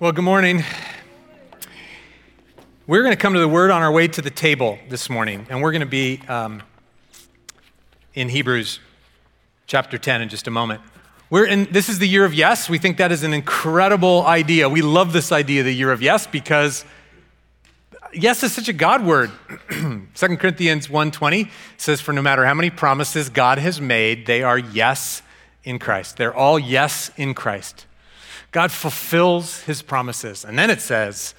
Well, good morning. We're going to come to the word on our way to the table this morning, and we're going to be um, in Hebrews chapter 10 in just a moment. We're in, this is the year of yes. We think that is an incredible idea. We love this idea, the year of yes, because yes is such a God word. 2 Corinthians 1.20 says, for no matter how many promises God has made, they are yes in Christ. They're all yes in Christ. God fulfills his promises. And then it says,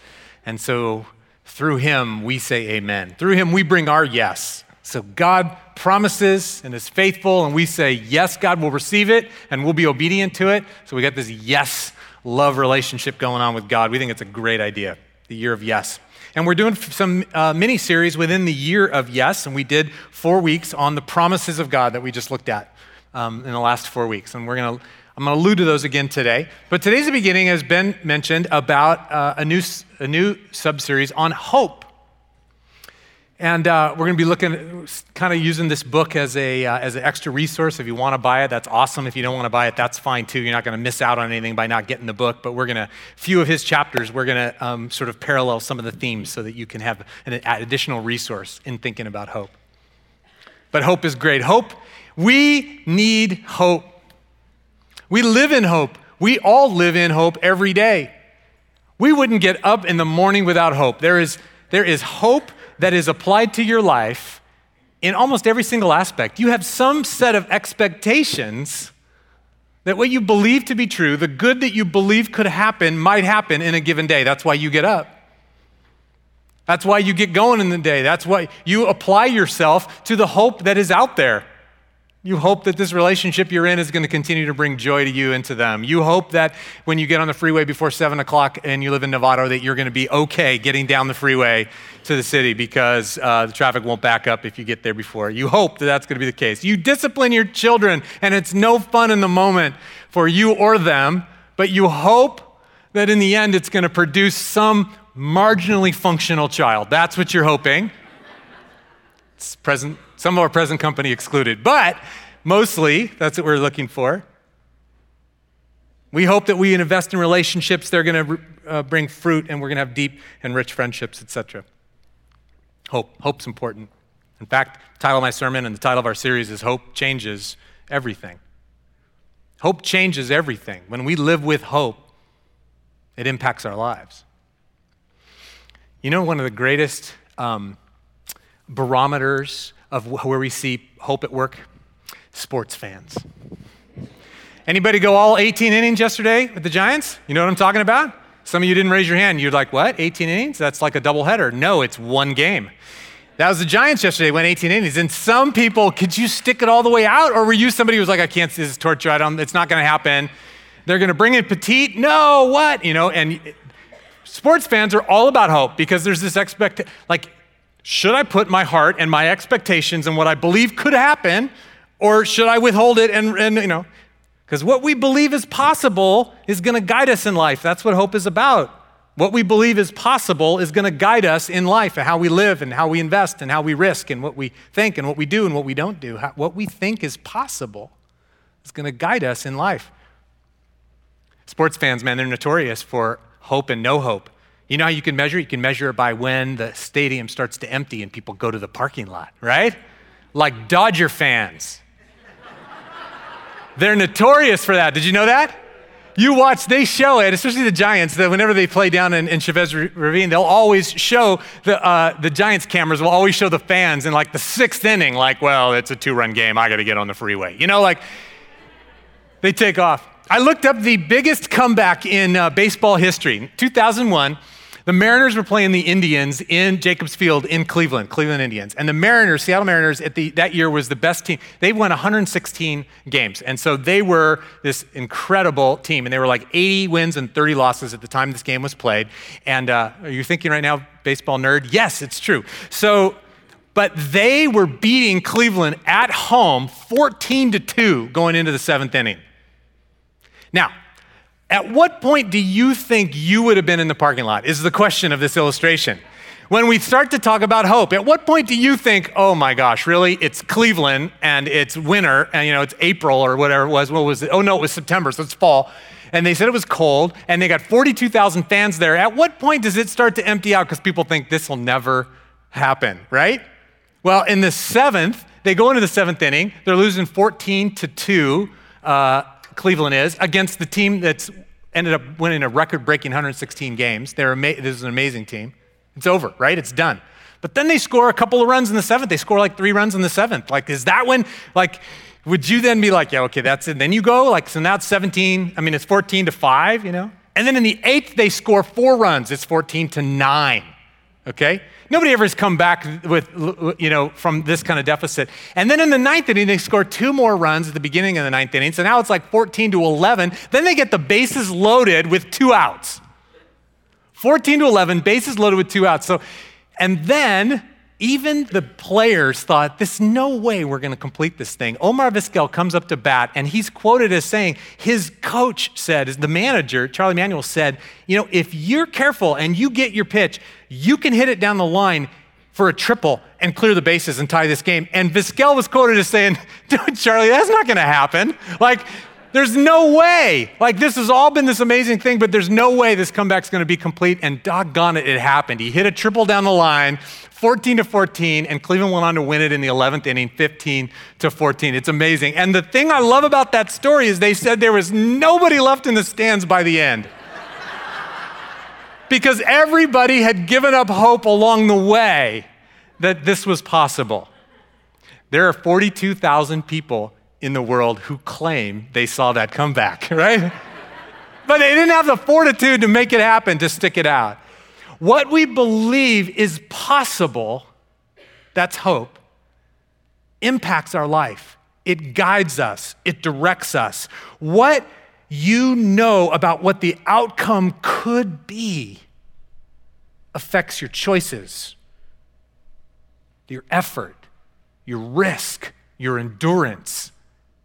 and so through him we say amen. Through him we bring our yes. So God promises and is faithful, and we say, yes, God will receive it and we'll be obedient to it. So we got this yes love relationship going on with God. We think it's a great idea, the year of yes. And we're doing some uh, mini series within the year of yes, and we did four weeks on the promises of God that we just looked at um, in the last four weeks. And we're going to I'm going to allude to those again today. But today's the beginning, as Ben mentioned, about uh, a new, a new sub-series on hope. And uh, we're going to be looking, kind of using this book as, a, uh, as an extra resource. If you want to buy it, that's awesome. If you don't want to buy it, that's fine too. You're not going to miss out on anything by not getting the book. But we're going to, a few of his chapters, we're going to um, sort of parallel some of the themes so that you can have an additional resource in thinking about hope. But hope is great. Hope, we need hope. We live in hope. We all live in hope every day. We wouldn't get up in the morning without hope. There is, there is hope that is applied to your life in almost every single aspect. You have some set of expectations that what you believe to be true, the good that you believe could happen, might happen in a given day. That's why you get up. That's why you get going in the day. That's why you apply yourself to the hope that is out there. You hope that this relationship you're in is going to continue to bring joy to you and to them. You hope that when you get on the freeway before 7 o'clock and you live in Novato, that you're going to be okay getting down the freeway to the city because uh, the traffic won't back up if you get there before. You hope that that's going to be the case. You discipline your children, and it's no fun in the moment for you or them, but you hope that in the end it's going to produce some marginally functional child. That's what you're hoping. It's present some of our present company excluded, but mostly that's what we're looking for. We hope that we invest in relationships that are going to uh, bring fruit and we're going to have deep and rich friendships, etc. Hope. Hope's important. In fact, the title of my sermon and the title of our series is Hope Changes Everything. Hope changes everything. When we live with hope, it impacts our lives. You know, one of the greatest um, barometers of where we see hope at work? Sports fans. Anybody go all 18 innings yesterday with the Giants? You know what I'm talking about? Some of you didn't raise your hand. You're like, what? 18 innings? That's like a doubleheader. No, it's one game. That was the Giants yesterday, went 18 innings. And some people, could you stick it all the way out? Or were you somebody who was like, I can't, this is torture. I don't, it's not going to happen. They're going to bring in Petit. No, what? You know, and eh, sports fans are all about hope because there's this expect, like, should I put my heart and my expectations and what I believe could happen, or should I withhold it and, and you know, because what we believe is possible is going to guide us in life. That's what hope is about. What we believe is possible is going to guide us in life and how we live and how we invest and how we risk and what we think and what we do and what we don't do. What we think is possible is going to guide us in life. Sports fans, man, they're notorious for hope and no hope. You know how you can measure? You can measure it by when the stadium starts to empty and people go to the parking lot, right? Like Dodger fans. They're notorious for that. Did you know that? You watch, they show it, especially the Giants, that whenever they play down in, in Chavez Ravine, they'll always show, the, uh, the Giants cameras will always show the fans in like the sixth inning, like, well, it's a two run game. I got to get on the freeway. You know, like, they take off. I looked up the biggest comeback in uh, baseball history. 2001, the Mariners were playing the Indians in Jacobs Field in Cleveland, Cleveland Indians. And the Mariners, Seattle Mariners, at the, that year was the best team. They won 116 games. And so they were this incredible team. And they were like 80 wins and 30 losses at the time this game was played. And uh, are you thinking right now, baseball nerd? Yes, it's true. So, but they were beating Cleveland at home 14 to 2 going into the seventh inning. Now, at what point do you think you would have been in the parking lot? Is the question of this illustration. When we start to talk about hope, at what point do you think, oh my gosh, really? It's Cleveland and it's winter and you know it's April or whatever it was. What was it? Oh no, it was September, so it's fall. and they said it was cold, and they got 42,000 fans there. At what point does it start to empty out because people think this will never happen, right? Well, in the seventh, they go into the seventh inning. They're losing 14 to 2, uh, Cleveland is, against the team that's ended up winning a record breaking 116 games. They're ama- this is an amazing team. It's over, right? It's done. But then they score a couple of runs in the seventh. They score like three runs in the seventh. Like, is that when, like, would you then be like, yeah, okay, that's it. Then you go, like, so now it's 17. I mean, it's 14 to 5, you know? And then in the eighth, they score four runs. It's 14 to 9. Okay? Nobody ever has come back with, you know, from this kind of deficit. And then in the ninth inning, they score two more runs at the beginning of the ninth inning. So now it's like 14 to 11. Then they get the bases loaded with two outs. 14 to 11, bases loaded with two outs. So, and then even the players thought, there's no way we're going to complete this thing. Omar Vizquel comes up to bat, and he's quoted as saying, his coach said, the manager, Charlie Manuel, said, you know, if you're careful and you get your pitch, you can hit it down the line for a triple and clear the bases and tie this game. And Vizquel was quoted as saying, dude, Charlie, that's not going to happen. Like, there's no way. Like, this has all been this amazing thing, but there's no way this comeback's going to be complete. And doggone it, it happened. He hit a triple down the line, 14 to 14, and Cleveland went on to win it in the 11th inning, 15 to 14. It's amazing. And the thing I love about that story is they said there was nobody left in the stands by the end. because everybody had given up hope along the way that this was possible. There are 42,000 people in the world who claim they saw that comeback, right? but they didn't have the fortitude to make it happen, to stick it out. What we believe is possible, that's hope, impacts our life. It guides us, it directs us. What you know about what the outcome could be affects your choices, your effort, your risk, your endurance,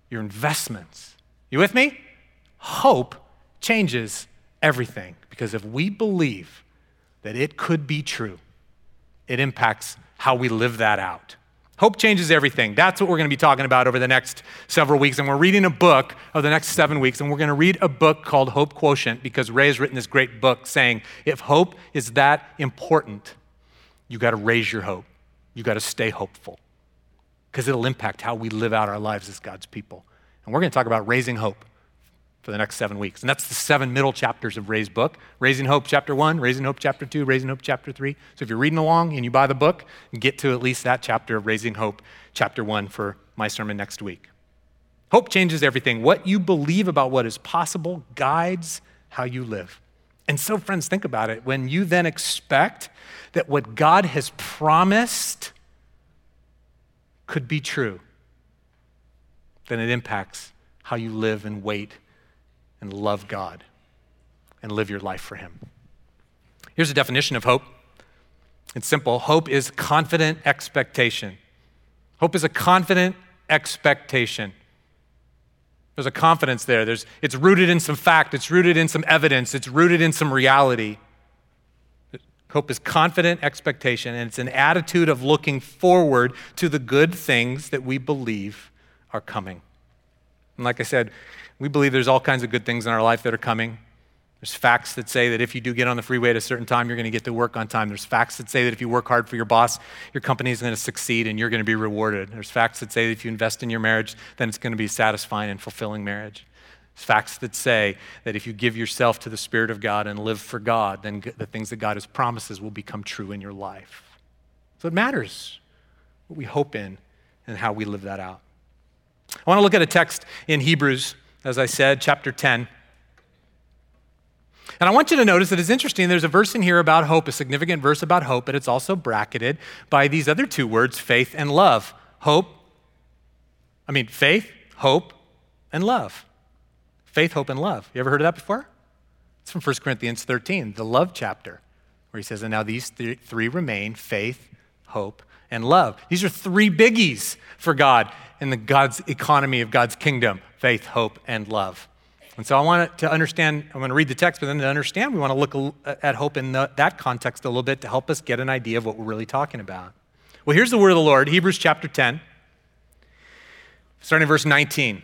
your investments. You with me? Hope changes everything because if we believe that it could be true, it impacts how we live that out. Hope changes everything. That's what we're going to be talking about over the next several weeks. And we're reading a book of the next seven weeks. And we're going to read a book called Hope Quotient because Ray has written this great book saying if hope is that important, you got to raise your hope. You got to stay hopeful because it'll impact how we live out our lives as God's people. And we're going to talk about raising hope for the next seven weeks. And that's the seven middle chapters of Ray's book Raising Hope, chapter one, Raising Hope, chapter two, Raising Hope, chapter three. So if you're reading along and you buy the book, get to at least that chapter of Raising Hope, chapter one, for my sermon next week. Hope changes everything. What you believe about what is possible guides how you live. And so, friends, think about it. When you then expect that what God has promised could be true, then it impacts how you live and wait and love God and live your life for Him. Here's a definition of hope it's simple hope is confident expectation. Hope is a confident expectation. There's a confidence there. There's, it's rooted in some fact, it's rooted in some evidence, it's rooted in some reality. Hope is confident expectation, and it's an attitude of looking forward to the good things that we believe are coming. And like I said, we believe there's all kinds of good things in our life that are coming. There's facts that say that if you do get on the freeway at a certain time, you're going to get to work on time. There's facts that say that if you work hard for your boss, your company is going to succeed and you're going to be rewarded. There's facts that say that if you invest in your marriage, then it's going to be a satisfying and fulfilling marriage. There's facts that say that if you give yourself to the Spirit of God and live for God, then the things that God has promises will become true in your life. So it matters what we hope in and how we live that out. I want to look at a text in Hebrews as I said, chapter 10. And I want you to notice that it's interesting. There's a verse in here about hope, a significant verse about hope, but it's also bracketed by these other two words, faith and love. Hope, I mean, faith, hope, and love. Faith, hope, and love. You ever heard of that before? It's from 1 Corinthians 13, the love chapter, where he says, And now these th- three remain faith, hope, and love. These are three biggies for God in the God's economy of God's kingdom faith, hope, and love. And so I want to understand, I'm going to read the text, but then to understand, we want to look at hope in the, that context a little bit to help us get an idea of what we're really talking about. Well, here's the word of the Lord, Hebrews chapter 10, starting in verse 19.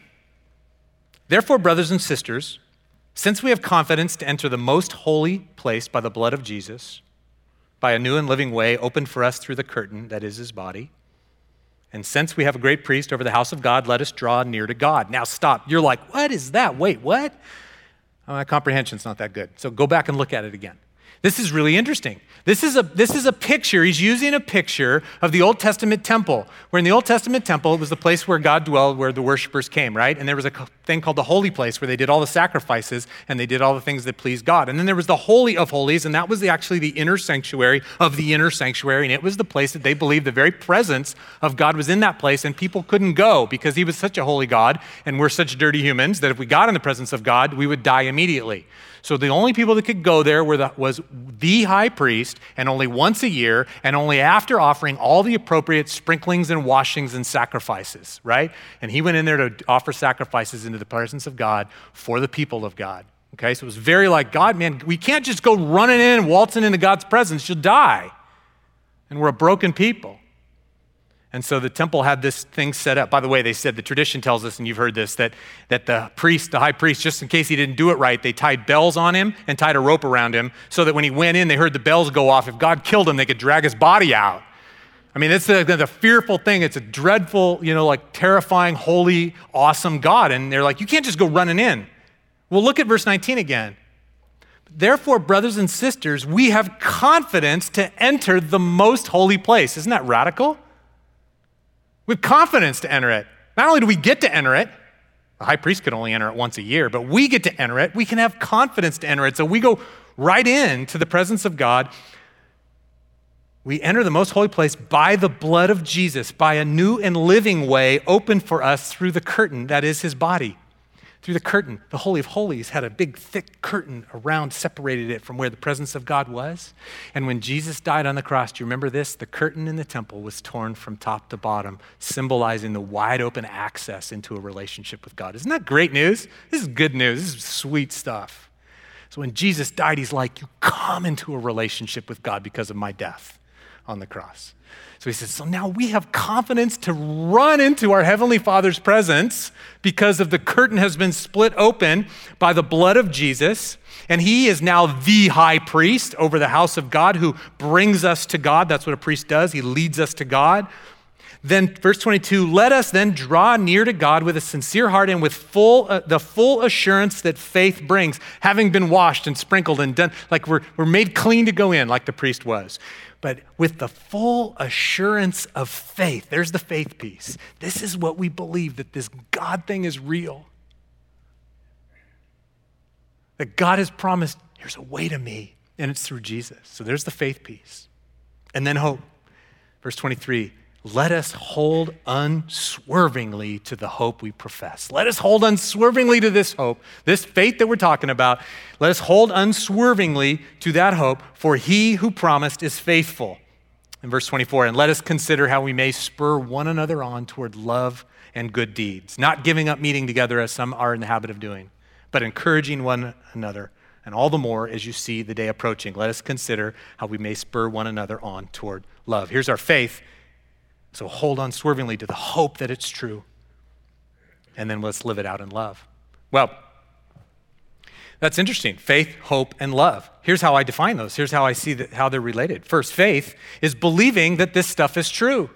Therefore, brothers and sisters, Since we have confidence to enter the most holy place by the blood of Jesus, by a new and living way opened for us through the curtain that is his body, and since we have a great priest over the house of God, let us draw near to God. Now stop. You're like, what is that? Wait, what? Oh, my comprehension's not that good. So go back and look at it again. This is really interesting. This is, a, this is a picture, he's using a picture of the Old Testament temple, where in the Old Testament temple, it was the place where God dwelled, where the worshipers came, right? And there was a thing called the holy place where they did all the sacrifices and they did all the things that pleased God. And then there was the Holy of Holies, and that was the, actually the inner sanctuary of the inner sanctuary. And it was the place that they believed the very presence of God was in that place, and people couldn't go because he was such a holy God, and we're such dirty humans that if we got in the presence of God, we would die immediately. So the only people that could go there the, was the high priest, and only once a year, and only after offering all the appropriate sprinklings and washings and sacrifices, right? And he went in there to offer sacrifices into the presence of God for the people of God. Okay, so it was very like, God, man, we can't just go running in and waltzing into God's presence. You'll die. And we're a broken people. And so the temple had this thing set up. By the way, they said the tradition tells us, and you've heard this, that, that the priest, the high priest, just in case he didn't do it right, they tied bells on him and tied a rope around him so that when he went in, they heard the bells go off. If God killed him, they could drag his body out. I mean, it's the, the fearful thing. It's a dreadful, you know, like terrifying, holy, awesome God. And they're like, you can't just go running in. Well, look at verse 19 again. Therefore, brothers and sisters, we have confidence to enter the most holy place. Isn't that radical? Have confidence to enter it. Not only do we get to enter it, the high priest could only enter it once a year, but we get to enter it. We can have confidence to enter it. So we go right into the presence of God. We enter the most holy place by the blood of Jesus, by a new and living way opened for us through the curtain that is his body through the curtain. The Holy of Holies had a big, thick curtain around, separated it from where the presence of God was. And when Jesus died on the cross, do you remember this? The curtain in the temple was torn from top to bottom, symbolizing the wide open access into a relationship with God. Isn't that great news? This is good news. This is sweet stuff. So when Jesus died, he's like, You come into a relationship with God because of my death on the cross. So he says, So now we have confidence to run into our Heavenly Father's presence because of the curtain has been split open by the blood of Jesus. And he is now the high priest over the house of God who brings us to God. That's what a priest does, he leads us to God. Then, verse 22, let us then draw near to God with a sincere heart and with full, uh, the full assurance that faith brings, having been washed and sprinkled and done, like we're, we're made clean to go in, like the priest was but with the full assurance of faith. There's the faith piece. This is what we believe that this God thing is real. That God has promised, there's a way to me, and it's through Jesus. So there's the faith piece. And then hope. Verse 23 let us hold unswervingly to the hope we profess. Let us hold unswervingly to this hope, this faith that we're talking about. Let us hold unswervingly to that hope, for he who promised is faithful. In verse 24, and let us consider how we may spur one another on toward love and good deeds, not giving up meeting together as some are in the habit of doing, but encouraging one another. And all the more as you see the day approaching, let us consider how we may spur one another on toward love. Here's our faith so hold unswervingly to the hope that it's true. And then let's live it out in love. Well, that's interesting. Faith, hope, and love. Here's how I define those. Here's how I see that, how they're related. First, faith is believing that this stuff is true.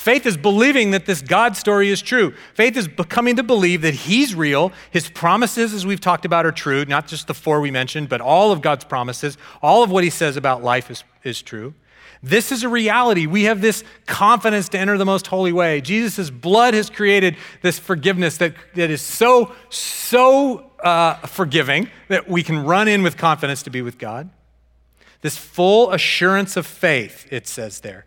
Faith is believing that this God story is true. Faith is coming to believe that He's real. His promises, as we've talked about, are true, not just the four we mentioned, but all of God's promises. All of what He says about life is, is true. This is a reality. We have this confidence to enter the most holy way. Jesus' blood has created this forgiveness that, that is so, so uh, forgiving that we can run in with confidence to be with God. This full assurance of faith, it says there.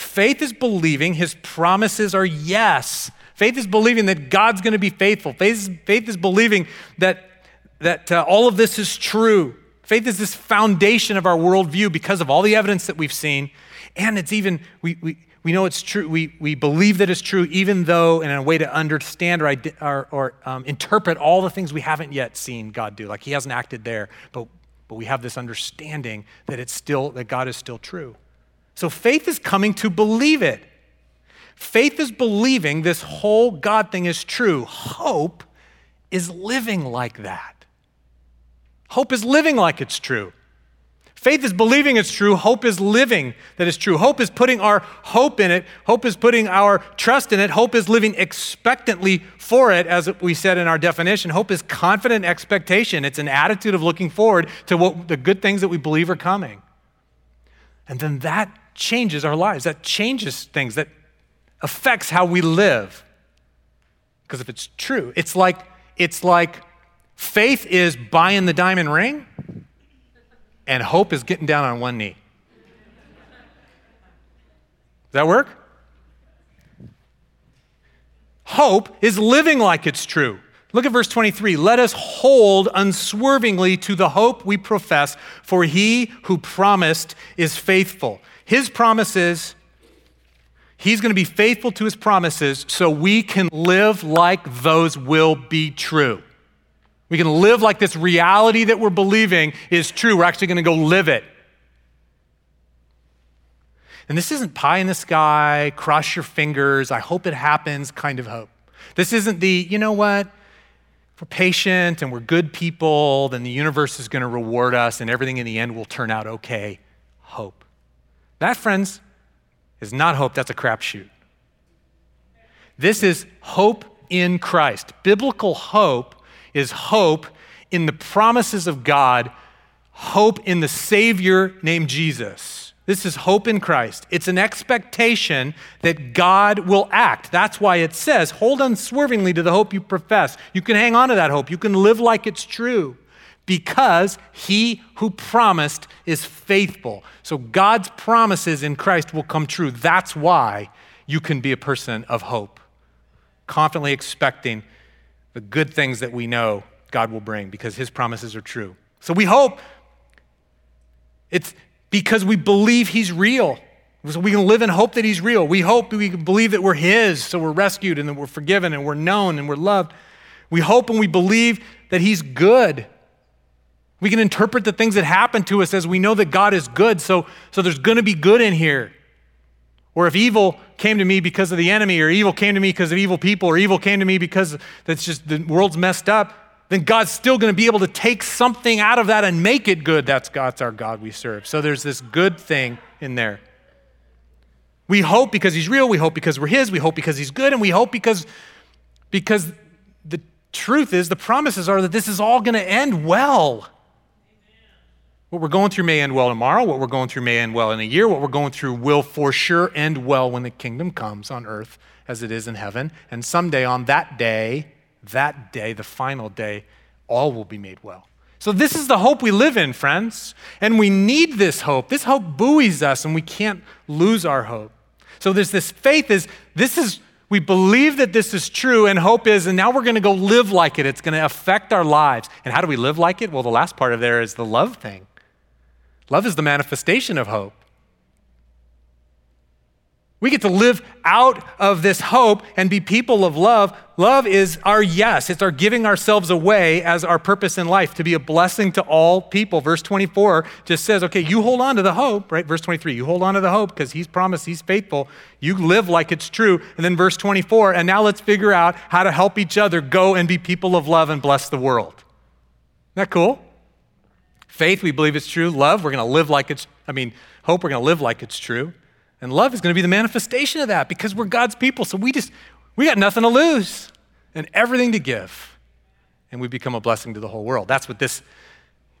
Faith is believing his promises are yes. Faith is believing that God's going to be faithful. Faith is, faith is believing that, that uh, all of this is true. Faith is this foundation of our worldview because of all the evidence that we've seen. And it's even, we, we, we know it's true. We, we believe that it's true, even though, in a way to understand or, or, or um, interpret all the things we haven't yet seen God do. Like He hasn't acted there, but, but we have this understanding that it's still, that God is still true. So faith is coming to believe it. Faith is believing this whole God thing is true. Hope is living like that. Hope is living like it's true. Faith is believing it's true. Hope is living that it's true. Hope is putting our hope in it. Hope is putting our trust in it. Hope is living expectantly for it, as we said in our definition. Hope is confident expectation. It's an attitude of looking forward to what the good things that we believe are coming. And then that changes our lives. That changes things. That affects how we live. Because if it's true, it's like it's like faith is buying the diamond ring and hope is getting down on one knee. Does that work? Hope is living like it's true. Look at verse 23. Let us hold unswervingly to the hope we profess, for he who promised is faithful. His promises, he's going to be faithful to his promises so we can live like those will be true. We can live like this reality that we're believing is true. We're actually going to go live it. And this isn't pie in the sky, cross your fingers, I hope it happens kind of hope. This isn't the, you know what, if we're patient and we're good people, then the universe is going to reward us and everything in the end will turn out okay. Hope. That, friends, is not hope, that's a crapshoot. This is hope in Christ. Biblical hope is hope in the promises of God, hope in the Savior named Jesus. This is hope in Christ. It's an expectation that God will act. That's why it says, hold unswervingly to the hope you profess. You can hang on to that hope. You can live like it's true because he who promised is faithful. So God's promises in Christ will come true. That's why you can be a person of hope, confidently expecting the good things that we know God will bring because his promises are true. So we hope it's because we believe he's real. So we can live in hope that he's real. We hope we can believe that we're his, so we're rescued and that we're forgiven and we're known and we're loved. We hope and we believe that he's good. We can interpret the things that happen to us as we know that God is good, so, so there's going to be good in here. Or if evil came to me because of the enemy, or evil came to me because of evil people, or evil came to me because that's just the world's messed up, then God's still going to be able to take something out of that and make it good. That's God's our God we serve. So there's this good thing in there. We hope because he's real, we hope because we're his, we hope because he's good, and we hope because because the truth is the promises are that this is all going to end well. What we're going through may end well tomorrow. What we're going through may end well in a year. What we're going through will for sure end well when the kingdom comes on earth as it is in heaven. And someday on that day, that day, the final day, all will be made well. So, this is the hope we live in, friends. And we need this hope. This hope buoys us, and we can't lose our hope. So, there's this faith is this is, we believe that this is true, and hope is, and now we're going to go live like it. It's going to affect our lives. And how do we live like it? Well, the last part of there is the love thing. Love is the manifestation of hope. We get to live out of this hope and be people of love. Love is our yes. It's our giving ourselves away as our purpose in life to be a blessing to all people. Verse 24 just says, okay, you hold on to the hope, right? Verse 23, you hold on to the hope because he's promised he's faithful. You live like it's true. And then verse 24, and now let's figure out how to help each other go and be people of love and bless the world. Isn't that cool? Faith, we believe it's true. Love, we're going to live like it's, I mean, hope, we're going to live like it's true. And love is going to be the manifestation of that because we're God's people. So we just, we got nothing to lose and everything to give. And we become a blessing to the whole world. That's what this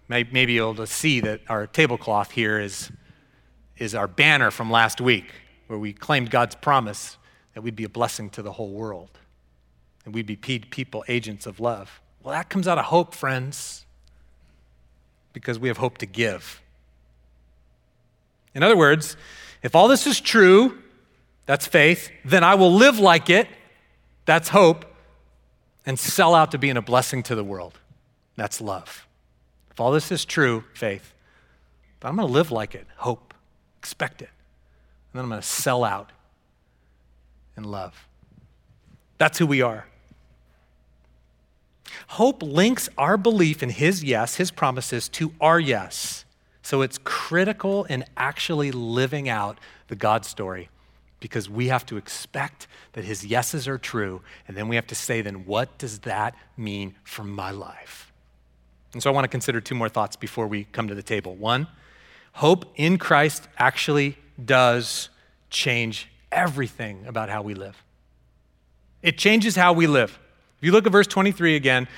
may, be able to see that our tablecloth here is, is our banner from last week, where we claimed God's promise that we'd be a blessing to the whole world and we'd be people, agents of love. Well, that comes out of hope, friends, because we have hope to give. In other words, if all this is true, that's faith, then I will live like it, that's hope, and sell out to being a blessing to the world. That's love. If all this is true, faith, but I'm going to live like it, hope, expect it. And then I'm going to sell out in love. That's who we are. Hope links our belief in His yes, His promises, to our yes. So it's critical in actually living out the God story because we have to expect that his yeses are true, and then we have to say, then what does that mean for my life? And so I want to consider two more thoughts before we come to the table. One, hope in Christ actually does change everything about how we live. It changes how we live. If you look at verse 23 again,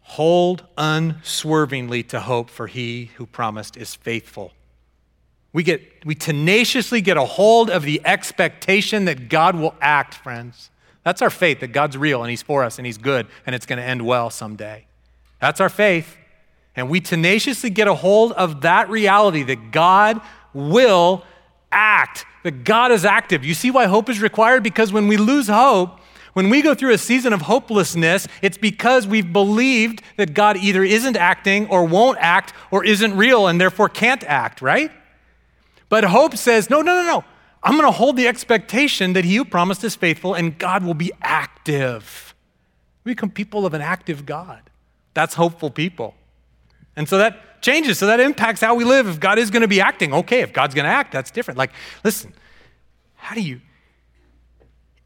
hold unswervingly to hope, for he who promised is faithful. We, get, we tenaciously get a hold of the expectation that God will act, friends. That's our faith that God's real and He's for us and He's good and it's going to end well someday. That's our faith. And we tenaciously get a hold of that reality that God will act, that God is active. You see why hope is required? Because when we lose hope, when we go through a season of hopelessness, it's because we've believed that God either isn't acting or won't act or isn't real and therefore can't act, right? But hope says, no, no, no, no. I'm going to hold the expectation that he who promised is faithful and God will be active. We become people of an active God. That's hopeful people. And so that changes. So that impacts how we live. If God is going to be acting, okay, if God's going to act, that's different. Like, listen, how do you,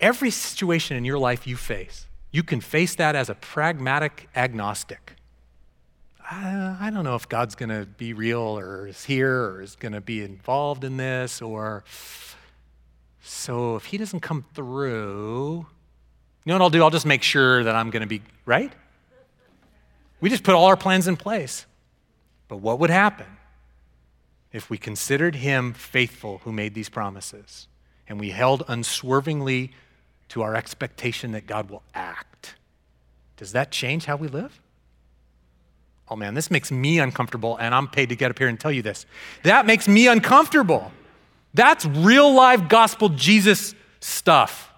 every situation in your life you face, you can face that as a pragmatic agnostic. I, don't know if God's going to be real or is here or is going to be involved in this or so if he doesn't come through, you know what I'll do? I'll just make sure that I'm going to be right. We just put all our plans in place. But what would happen if we considered him faithful who made these promises and we held unswervingly to our expectation that God will act? Does that change how we live? oh man, this makes me uncomfortable, and I'm paid to get up here and tell you this. That makes me uncomfortable. That's real life gospel Jesus stuff.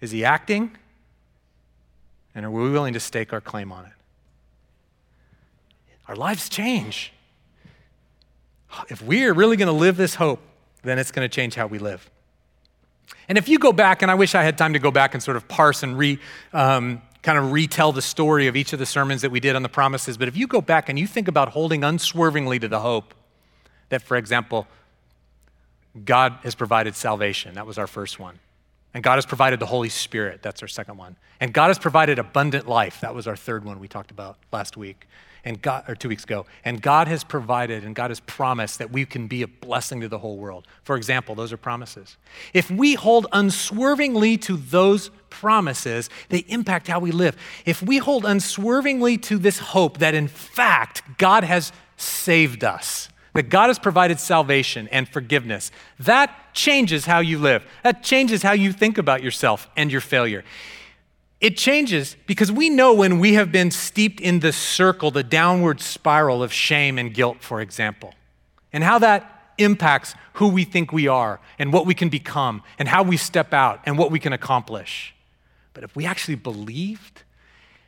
Is he acting? And are we willing to stake our claim on it? Our lives change. If we are really going to live this hope, then it's going to change how we live. And if you go back, and I wish I had time to go back and sort of parse and re, um, kind of retell the story of each of the sermons that we did on the promises, but if you go back and you think about holding unswervingly to the hope that, for example, God has provided salvation, that was our first one. And God has provided the Holy Spirit, that's our second one. And God has provided abundant life, that was our third one we talked about last week and God, or two weeks ago, and God has provided and God has promised that we can be a blessing to the whole world. For example, those are promises. If we hold unswervingly to those promises, they impact how we live. If we hold unswervingly to this hope that in fact God has saved us, that God has provided salvation and forgiveness, that changes how you live. That changes how you think about yourself and your failure. It changes because we know when we have been steeped in the circle, the downward spiral of shame and guilt, for example, and how that impacts who we think we are and what we can become and how we step out and what we can accomplish. But if we actually believed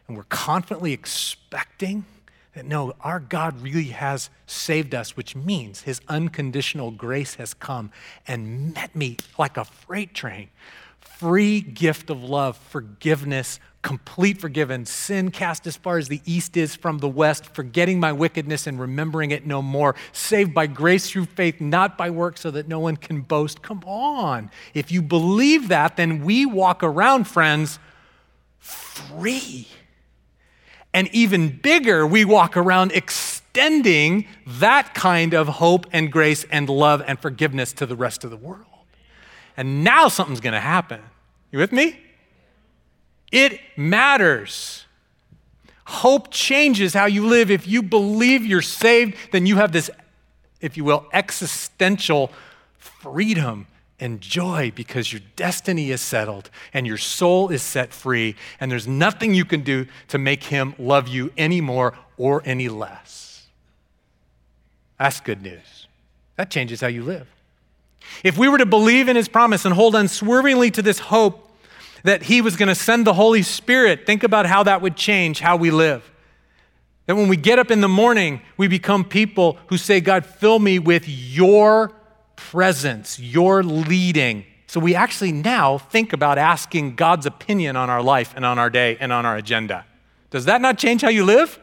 and we're confidently expecting that no, our God really has saved us, which means his unconditional grace has come and met me like a freight train free gift of love, forgiveness, complete forgiven, sin cast as far as the east is from the west, forgetting my wickedness and remembering it no more, saved by grace through faith, not by works, so that no one can boast. Come on. If you believe that, then we walk around, friends, free. And even bigger, we walk around extending that kind of hope and grace and love and forgiveness to the rest of the world. And now something's going to happen. You with me? It matters. Hope changes how you live. If you believe you're saved, then you have this, if you will, existential freedom and joy because your destiny is settled and your soul is set free, and there's nothing you can do to make him love you any more or any less. That's good news. That changes how you live. If we were to believe in his promise and hold unswervingly to this hope that he was going to send the Holy Spirit, think about how that would change how we live. That when we get up in the morning, we become people who say, God, fill me with your presence, your leading. So we actually now think about asking God's opinion on our life and on our day and on our agenda. Does that not change how you live?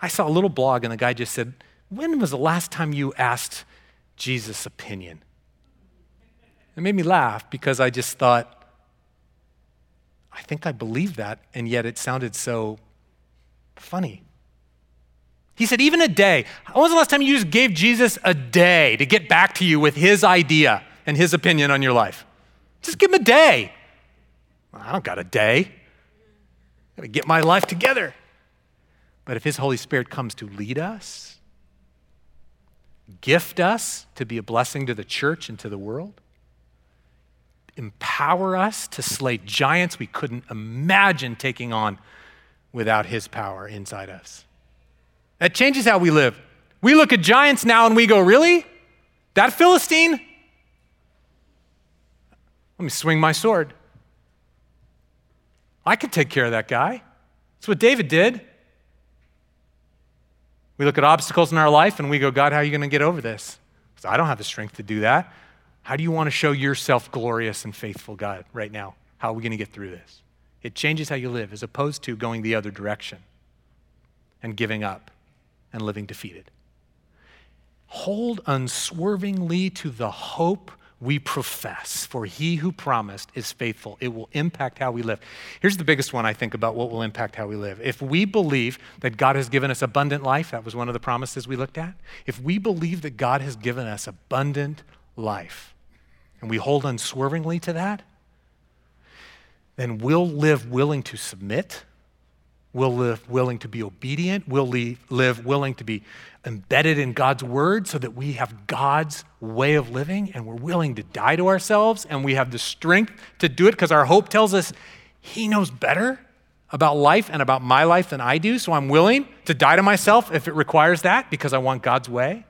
I saw a little blog and the guy just said, when was the last time you asked Jesus' opinion? It made me laugh because I just thought, I think I believe that, and yet it sounded so funny. He said, even a day. When was the last time you just gave Jesus a day to get back to you with his idea and his opinion on your life? Just give him a day. I don't got a day. I gotta get my life together. But if his Holy Spirit comes to lead us, gift us to be a blessing to the church and to the world, empower us to slay giants we couldn't imagine taking on without his power inside us. That changes how we live. We look at giants now and we go, Really? That Philistine? Let me swing my sword. I could take care of that guy. That's what David did. We look at obstacles in our life and we go, God, how are you going to get over this? Because I don't have the strength to do that. How do you want to show yourself glorious and faithful, God, right now? How are we going to get through this? It changes how you live as opposed to going the other direction and giving up and living defeated. Hold unswervingly to the hope we profess, for he who promised is faithful. It will impact how we live. Here's the biggest one I think about what will impact how we live. If we believe that God has given us abundant life, that was one of the promises we looked at. If we believe that God has given us abundant life, and we hold unswervingly to that, then we'll live willing to submit We'll live willing to be obedient. We'll live willing to be embedded in God's word so that we have God's way of living and we're willing to die to ourselves and we have the strength to do it because our hope tells us He knows better about life and about my life than I do. So I'm willing to die to myself if it requires that because I want God's way.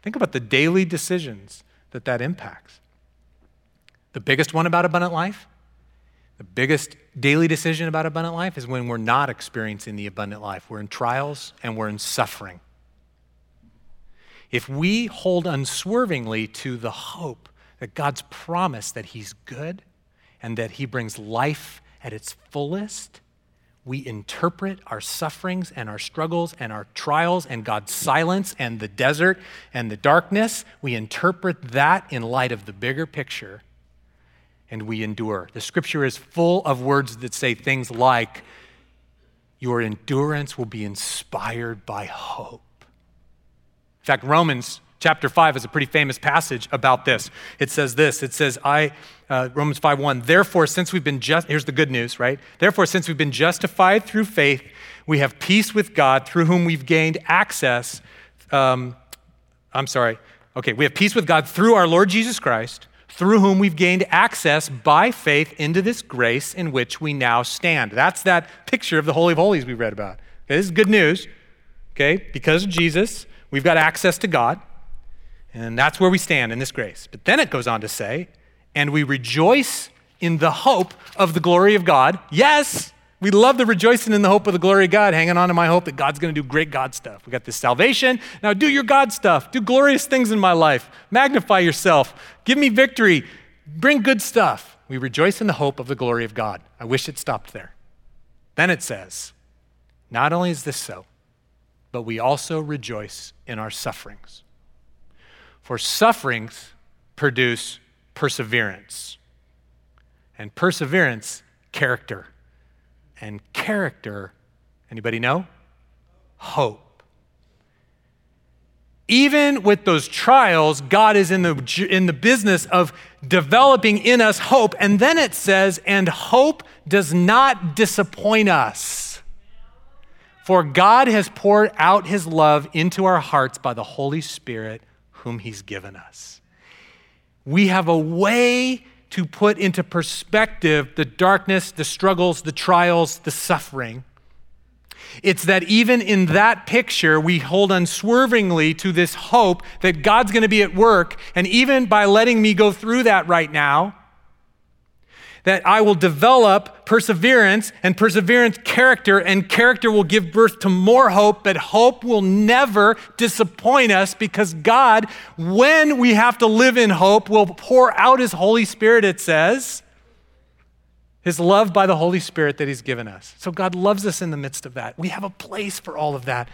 Think about the daily decisions that that impacts. The biggest one about abundant life the biggest daily decision about abundant life is when we're not experiencing the abundant life. We're in trials and we're in suffering. If we hold unswervingly to the hope that God's promise that He's good and that He brings life at its fullest, we interpret our sufferings and our struggles and our trials and God's silence and the desert and the darkness. We interpret that in light of the bigger picture and we endure. The scripture is full of words that say things like, Your endurance will be inspired by hope. In fact, Romans chapter 5 is a pretty famous passage about this. It says this it says, I, uh, Romans 5 1, therefore, since we've been just, here's the good news, right? Therefore, since we've been justified through faith, we have peace with God through whom we've gained access. Um, I'm sorry. Okay, we have peace with God through our Lord Jesus Christ through whom we've gained access by faith into this grace in which we now stand. That's that picture of the Holy of Holies we read about. Okay, this is good news. Okay, because of Jesus, we've got access to God, and that's where we stand in this grace. But then it goes on to say, and we rejoice in the hope of the glory of God. Yes, we love the rejoicing in the hope of the glory of God, hanging on to my hope that God's going to do great God stuff. We got this salvation. Now do your God stuff. Do glorious things in my life. Magnify yourself. Give me victory. Bring good stuff. We rejoice in the hope of the glory of God. I wish it stopped there. Then it says, not only is this so, but we also rejoice in our sufferings. For sufferings produce perseverance, and perseverance, character and character, anybody know? Hope. Even with those trials, God is in the, in the business of developing in us hope. And then it says, and hope does not disappoint us. For God has poured out his love into our hearts by the Holy Spirit, whom he's given us. We have a way to put into perspective the darkness, the struggles, the trials, the suffering. It's that even in that picture, we hold unswervingly to this hope that God's going to be at work. And even by letting me go through that right now, that I will develop perseverance and perseverance character, and character will give birth to more hope, but hope will never disappoint us because God, when we have to live in hope, will pour out His Holy Spirit, it says. His love by the Holy Spirit that He's given us. So God loves us in the midst of that. We have a place for all of that.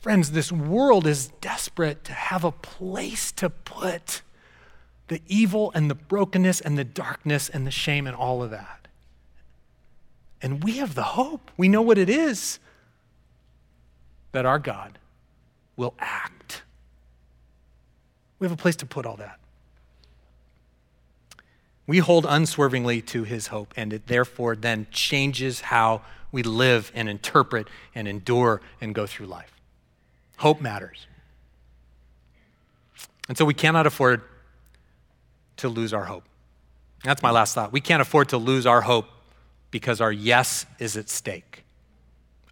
Friends, this world is desperate to have a place to put the evil and the brokenness and the darkness and the shame and all of that. And we have the hope. We know what it is that our God will act. We have a place to put all that. We hold unswervingly to his hope, and it therefore then changes how we live and interpret and endure and go through life. Hope matters. And so we cannot afford to lose our hope. That's my last thought. We can't afford to lose our hope because our yes is at stake.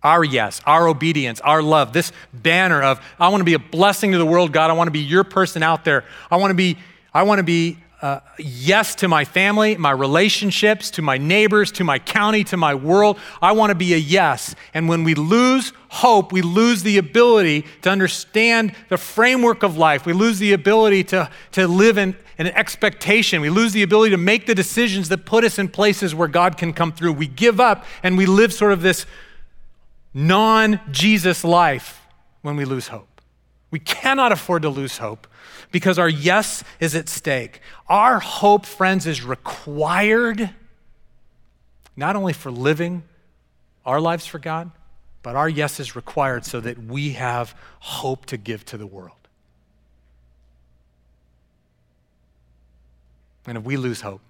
Our yes, our obedience, our love, this banner of, I want to be a blessing to the world, God. I want to be your person out there. I want to be, I want to be uh, yes to my family, my relationships, to my neighbors, to my county, to my world. I want to be a yes. And when we lose hope, we lose the ability to understand the framework of life. We lose the ability to, to live in, in an expectation. We lose the ability to make the decisions that put us in places where God can come through. We give up and we live sort of this non Jesus life when we lose hope. We cannot afford to lose hope because our yes is at stake. Our hope, friends, is required not only for living our lives for God, but our yes is required so that we have hope to give to the world. And if we lose hope,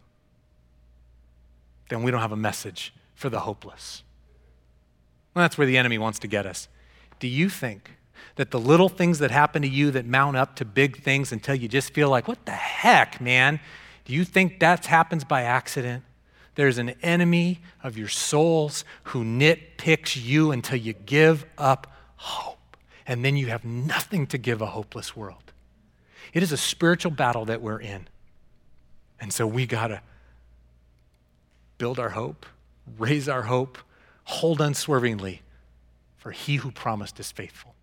then we don't have a message for the hopeless. Well, that's where the enemy wants to get us. Do you think that the little things that happen to you that mount up to big things until you just feel like, what the heck, man? Do you think that happens by accident? There's an enemy of your souls who nitpicks you until you give up hope. And then you have nothing to give a hopeless world. It is a spiritual battle that we're in. And so we got to build our hope, raise our hope, hold unswervingly, for he who promised is faithful.